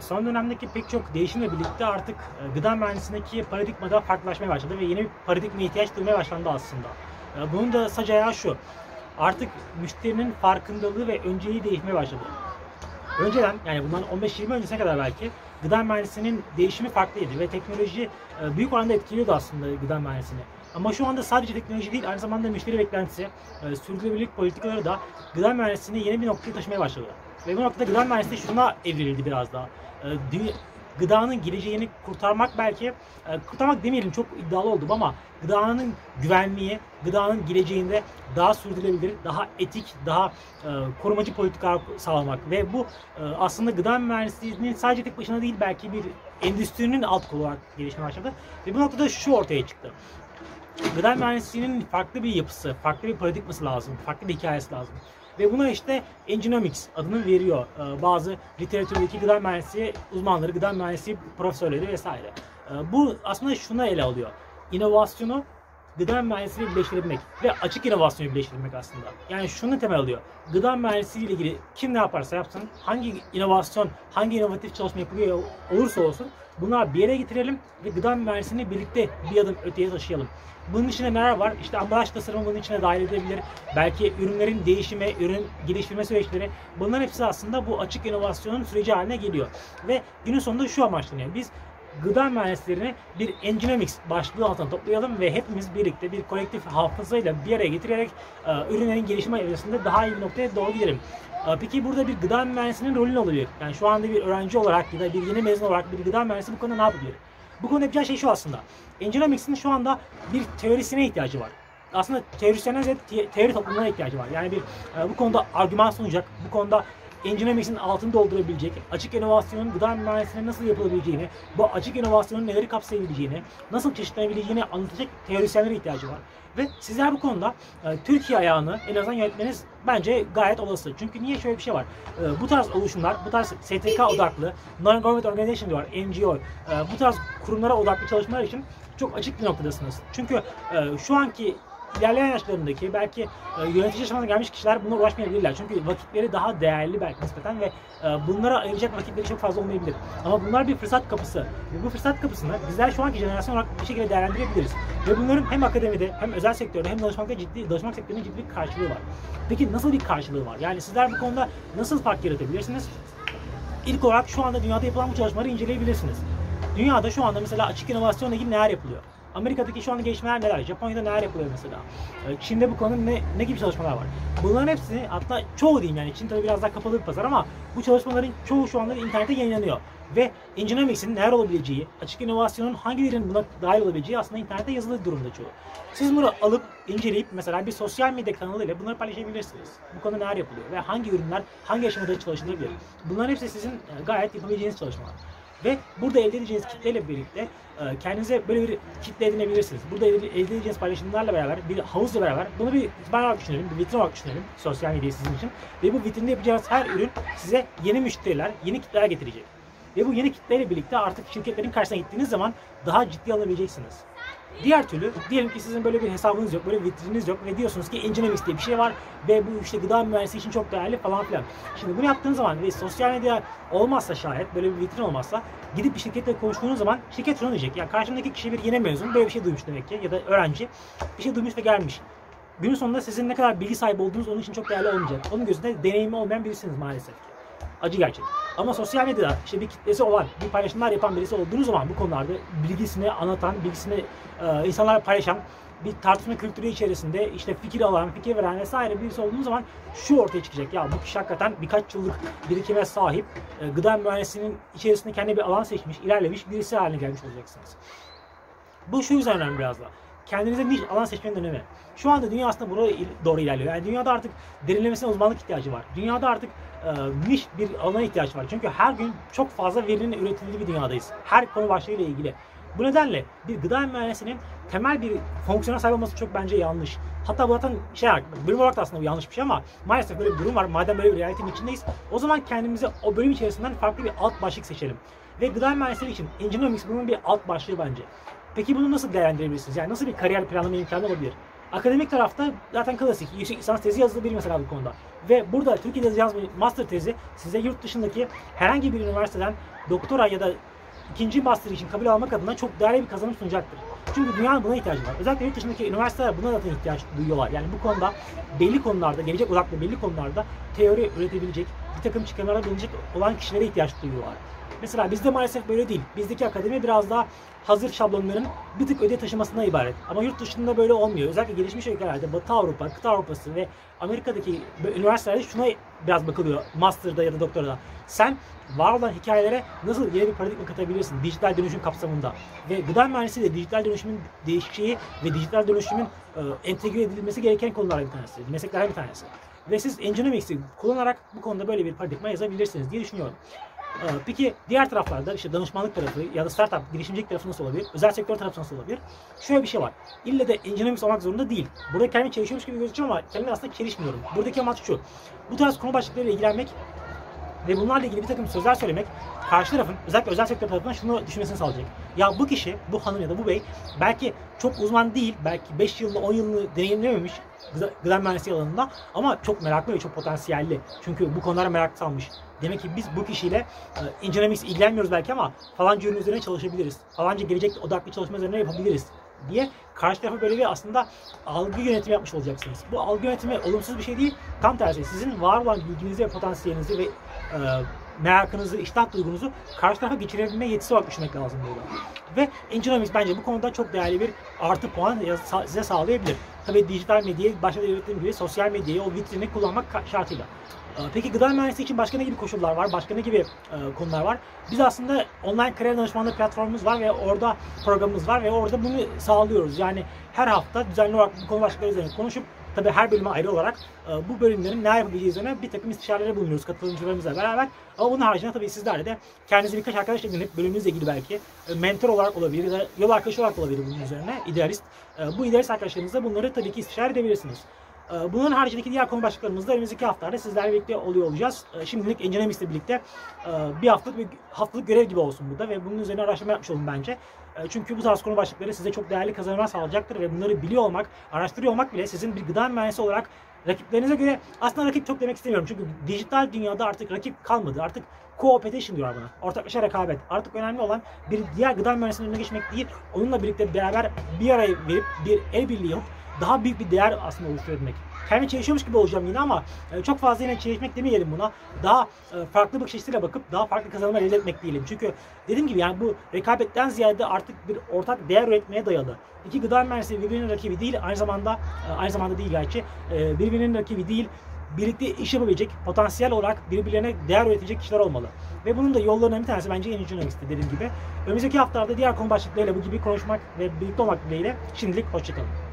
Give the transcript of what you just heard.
son dönemdeki pek çok değişimle birlikte artık e, gıda mühendisliğindeki paradigmada farklılaşmaya başladı ve yeni bir paradigma ihtiyaç duymaya başlandı aslında. E, Bunun da sac ayağı şu. Artık müşterinin farkındalığı ve önceliği değişmeye başladı. Önceden yani bundan 15-20 öncesine kadar belki gıda mühendisliğinin değişimi farklıydı ve teknoloji e, büyük oranda etkiliyordu aslında gıda mühendisliğini. Ama şu anda sadece teknoloji değil aynı zamanda müşteri beklentisi, e, sürdürülebilirlik politikaları da gıda mühendisliğini yeni bir noktaya taşımaya başladı. Ve bu noktada gıda mühendisliği şuna evrildi biraz daha. E, dü- gıdanın geleceğini kurtarmak belki, e, kurtarmak demeyelim çok iddialı oldum ama gıdanın güvenliği, gıdanın geleceğinde daha sürdürülebilir, daha etik, daha e, korumacı politikalar sağlamak ve bu e, aslında gıda mühendisliğinin sadece tek başına değil belki bir endüstrinin alt kolu olarak gelişmeye başladı. Ve bu noktada şu ortaya çıktı. Gıda mühendisliğinin farklı bir yapısı, farklı bir paradigması lazım, farklı bir hikayesi lazım. Ve buna işte Enginomics adını veriyor e, bazı literatürdeki gıda mühendisliği uzmanları, gıda mühendisliği profesörleri vesaire. E, Bu aslında şuna ele alıyor. İnovasyonu gıda mühendisliği birleştirmek ve açık inovasyonu birleştirmek aslında. Yani şunu temel alıyor. Gıda mühendisliği ile ilgili kim ne yaparsa yapsın, hangi inovasyon, hangi inovatif çalışma yapılıyor olursa olsun bunlar bir yere getirelim ve gıda mühendisliğini birlikte bir adım öteye taşıyalım. Bunun içinde neler var? İşte ambalaj tasarımı bunun içine dahil edilebilir. Belki ürünlerin değişimi, ürün geliştirme süreçleri. Bunların hepsi aslında bu açık inovasyonun süreci haline geliyor. Ve günün sonunda şu amaçlanıyor. Biz gıda mühendislerini bir Enginomics başlığı altına toplayalım ve hepimiz birlikte bir kolektif hafızayla bir araya getirerek e, ürünlerin gelişme evresinde daha iyi bir noktaya doğru gidelim. E, Peki burada bir gıda mühendisinin rolü ne olabilir? Yani şu anda bir öğrenci olarak ya da bir yeni mezun olarak bir gıda mühendisi bu konuda ne yapabilir? Bu konuda yapacağı şey şu aslında. Enginomics'in şu anda bir teorisine ihtiyacı var. Aslında teorisyene teori toplumuna ihtiyacı var. Yani bir e, bu konuda argüman sunacak, bu konuda Enginomics'in altını doldurabilecek, açık inovasyonun gıda mühendisliğine nasıl yapılabileceğini, bu açık inovasyonun neleri kapsayabileceğini, nasıl çeşitlenebileceğini anlatacak teorisyenlere ihtiyacı var. Ve sizler bu konuda e, Türkiye ayağını en azından yönetmeniz bence gayet olası. Çünkü niye şöyle bir şey var. E, bu tarz oluşumlar, bu tarz STK odaklı, Non-Government Organization diyorlar, NGO, e, bu tarz kurumlara odaklı çalışmalar için çok açık bir noktadasınız. Çünkü e, şu anki ilerleyen yaşlarındaki belki e, yönetici aşamasına gelmiş kişiler buna ulaşmayabilirler. Çünkü vakitleri daha değerli belki nispeten ve e, bunlara ayıracak vakitleri çok fazla olmayabilir. Ama bunlar bir fırsat kapısı. Ve bu fırsat kapısını bizler şu anki jenerasyon olarak bir şekilde değerlendirebiliriz. Ve bunların hem akademide hem özel sektörde hem danışmanlıkta ciddi, danışmanlık sektöründe ciddi bir karşılığı var. Peki nasıl bir karşılığı var? Yani sizler bu konuda nasıl fark yaratabilirsiniz? İlk olarak şu anda dünyada yapılan bu çalışmaları inceleyebilirsiniz. Dünyada şu anda mesela açık inovasyonla ilgili neler yapılıyor? Amerika'daki şu anda gelişmeler neler? Japonya'da neler yapılıyor mesela? Ee, Çin'de bu konuda ne, ne gibi çalışmalar var? Bunların hepsi hatta çoğu diyeyim yani Çin tabii biraz daha kapalı bir pazar ama bu çalışmaların çoğu şu anda internette yayınlanıyor. Ve Enginomics'in neler olabileceği, açık inovasyonun hangilerinin buna dahil olabileceği aslında internette yazılı durumda çoğu. Siz bunu alıp inceleyip mesela bir sosyal medya kanalıyla bunları paylaşabilirsiniz. Bu konuda neler yapılıyor ve hangi ürünler hangi aşamada çalışılabilir. Bunların hepsi sizin e, gayet yapabileceğiniz çalışmalar. Ve burada elde edeceğiniz kitleyle birlikte e, kendinize böyle bir kitle edinebilirsiniz. Burada elde edeceğiniz paylaşımlarla beraber, bir havuzla beraber bunu bir itibar olarak düşünelim, bir vitrin olarak düşünelim sosyal medyayı sizin için. Ve bu vitrinde yapacağınız her ürün size yeni müşteriler, yeni kitleler getirecek. Ve bu yeni kitleyle birlikte artık şirketlerin karşısına gittiğiniz zaman daha ciddi alabileceksiniz. Diğer türlü diyelim ki sizin böyle bir hesabınız yok, böyle bir vitrininiz yok ve diyorsunuz ki Enginomics diye bir şey var ve bu işte gıda mühendisliği için çok değerli falan filan. Şimdi bunu yaptığınız zaman ve sosyal medya olmazsa şayet böyle bir vitrin olmazsa gidip bir şirketle konuştuğunuz zaman şirket şunu diyecek. Ya karşımdaki kişi bir yeni mezun böyle bir şey duymuş demek ki ya da öğrenci bir şey duymuş ve gelmiş. Günün sonunda sizin ne kadar bilgi sahibi olduğunuz onun için çok değerli olmayacak. Onun gözünde deneyimi olmayan birisiniz maalesef ki. Acı gerçek. Ama sosyal medyada işte bir kitlesi olan, bir paylaşımlar yapan birisi olduğunuz zaman bu konularda bilgisini anlatan, bilgisini e, insanlarla paylaşan, bir tartışma kültürü içerisinde işte fikir alan, fikir veren vesaire birisi olduğunuz zaman şu ortaya çıkacak. Ya bu kişi hakikaten birkaç yıllık birikime sahip, e, gıda mühendisliğinin içerisinde kendi bir alan seçmiş, ilerlemiş birisi haline gelmiş olacaksınız. Bu şu yüzden önemli biraz da. Kendinize niş alan seçmenin önemi. Şu anda dünya aslında buraya doğru ilerliyor. Yani dünyada artık derinlemesine uzmanlık ihtiyacı var. Dünyada artık e, niş bir alana ihtiyaç var. Çünkü her gün çok fazla verinin üretildiği bir dünyadayız. Her konu başlığıyla ilgili. Bu nedenle bir gıda mühendisinin temel bir fonksiyona sahip olması çok bence yanlış. Hatta bu zaten şey bölüm olarak da aslında bu yanlış bir şey ama maalesef böyle bir durum var. Madem böyle bir realitenin içindeyiz, o zaman kendimize o bölüm içerisinden farklı bir alt başlık seçelim. Ve gıda mühendisliği için Enginomics bunun bir alt başlığı bence. Peki bunu nasıl değerlendirebilirsiniz? Yani nasıl bir kariyer planlama imkanı olabilir? Akademik tarafta zaten klasik. Yüksek lisans tezi yazılabilir mesela bu konuda. Ve burada Türkiye'de bir master tezi size yurt dışındaki herhangi bir üniversiteden doktora ya da ikinci master için kabul almak adına çok değerli bir kazanım sunacaktır. Çünkü dünyanın buna ihtiyacı var. Özellikle yurt dışındaki üniversiteler buna zaten ihtiyaç duyuyorlar. Yani bu konuda belli konularda, gelecek odaklı belli konularda teori üretebilecek, bir takım çıkarımlara bulunacak olan kişilere ihtiyaç duyuyorlar. Mesela bizde maalesef böyle değil. Bizdeki akademi biraz daha hazır şablonların bir tık öde taşımasına ibaret. Ama yurt dışında böyle olmuyor. Özellikle gelişmiş ülkelerde Batı Avrupa, kıta Avrupası ve Amerika'daki üniversitelerde şuna biraz bakılıyor. Master'da ya da doktorada. Sen var olan hikayelere nasıl yeni bir paradigma katabilirsin dijital dönüşüm kapsamında. Ve gıda mühendisliği de dijital dönüşümün değişeceği ve dijital dönüşümün e, entegre edilmesi gereken konulardan bir tanesi. Mesleklerden bir tanesi. Ve siz Nginx kullanarak bu konuda böyle bir paradigma yazabilirsiniz diye düşünüyorum. Ee, Peki diğer taraflarda işte danışmanlık tarafı ya da startup girişimcilik tarafı nasıl olabilir? Özel sektör tarafı nasıl olabilir? Şöyle bir şey var. İlle de engineering olmak zorunda değil. Burada kendimi çelişiyormuş gibi gözüküyor ama kendimi aslında çelişmiyorum. Buradaki amaç şu. Bu tarz konu başlıklarıyla ilgilenmek ve bunlarla ilgili bir takım sözler söylemek karşı tarafın özellikle özel sektör tarafından şunu düşünmesini sağlayacak. Ya bu kişi, bu hanım ya da bu bey belki çok uzman değil, belki 5 yılda 10 yılını deneyimlememiş gıda, mühendisliği alanında ama çok meraklı ve çok potansiyelli. Çünkü bu konulara merak salmış. Demek ki biz bu kişiyle e, Nginx ilgilenmiyoruz belki ama falanca ürün üzerine çalışabiliriz. Falanca gelecek odaklı çalışma üzerine yapabiliriz diye karşı tarafa böyle bir aslında algı yönetimi yapmış olacaksınız. Bu algı yönetimi olumsuz bir şey değil. Tam tersi sizin var olan bilginizi ve potansiyelinizi ve e, merakınızı, iştah duygunuzu karşı tarafa geçirebilme yetisi olarak düşünmek lazım burada. Ve Nginx bence bu konuda çok değerli bir artı puan size sağlayabilir. Tabii dijital medyayı başta belirttiğim gibi sosyal medyayı o vitrini kullanmak şartıyla. Ee, peki gıda mühendisliği için başka ne gibi koşullar var? Başka ne gibi e, konular var? Biz aslında online kariyer danışmanlığı platformumuz var ve orada programımız var ve orada bunu sağlıyoruz. Yani her hafta düzenli olarak bu konu başlıkları üzerine konuşup tabii her bölüme ayrı olarak e, bu bölümlerin ne yapabileceği üzerine bir takım istişarelere bulunuyoruz katılımcılarımızla beraber. Ama bunun haricinde tabii sizlerle de kendinize birkaç arkadaş edinip bölümünüzle ilgili belki e, mentor olarak olabilir ya da yol arkadaşı olarak olabilir bunun üzerine idealist. E, bu idealist arkadaşlarınızla bunları tabii ki istişare edebilirsiniz. Bunun haricindeki diğer konu başlıklarımızda önümüzdeki haftalarda sizlerle birlikte oluyor olacağız. Şimdilik Engineering'le birlikte bir haftalık bir haftalık görev gibi olsun burada ve bunun üzerine araştırma yapmış olun bence. E, çünkü bu tarz konu başlıkları size çok değerli kazanımlar sağlayacaktır ve bunları biliyor olmak, araştırıyor olmak bile sizin bir gıda mühendisi olarak rakiplerinize göre aslında rakip çok demek istemiyorum. Çünkü dijital dünyada artık rakip kalmadı. Artık co-opetition diyorlar buna. Ortaklaşa rekabet. Artık önemli olan bir diğer gıda mühendisinin önüne geçmek değil, onunla birlikte beraber bir araya verip bir el birliği yapıp daha büyük bir değer aslında oluşturabilmek. Kendi çalışıyormuş gibi olacağım yine ama e, çok fazla yine çalışmak demeyelim buna. Daha e, farklı bakış açısıyla bakıp daha farklı kazanımlar elde etmek diyelim. Çünkü dediğim gibi yani bu rekabetten ziyade artık bir ortak değer üretmeye dayalı. İki gıda mühendisliği birbirinin rakibi değil, aynı zamanda e, aynı zamanda değil gerçi birbirinin rakibi değil, birlikte iş yapabilecek, potansiyel olarak birbirlerine değer üretecek kişiler olmalı. Ve bunun da yollarından bir tanesi bence yeni Journalist'ti dediğim gibi. Önümüzdeki haftalarda diğer konu başlıklarıyla bu gibi konuşmak ve birlikte olmak dileğiyle şimdilik hoşçakalın.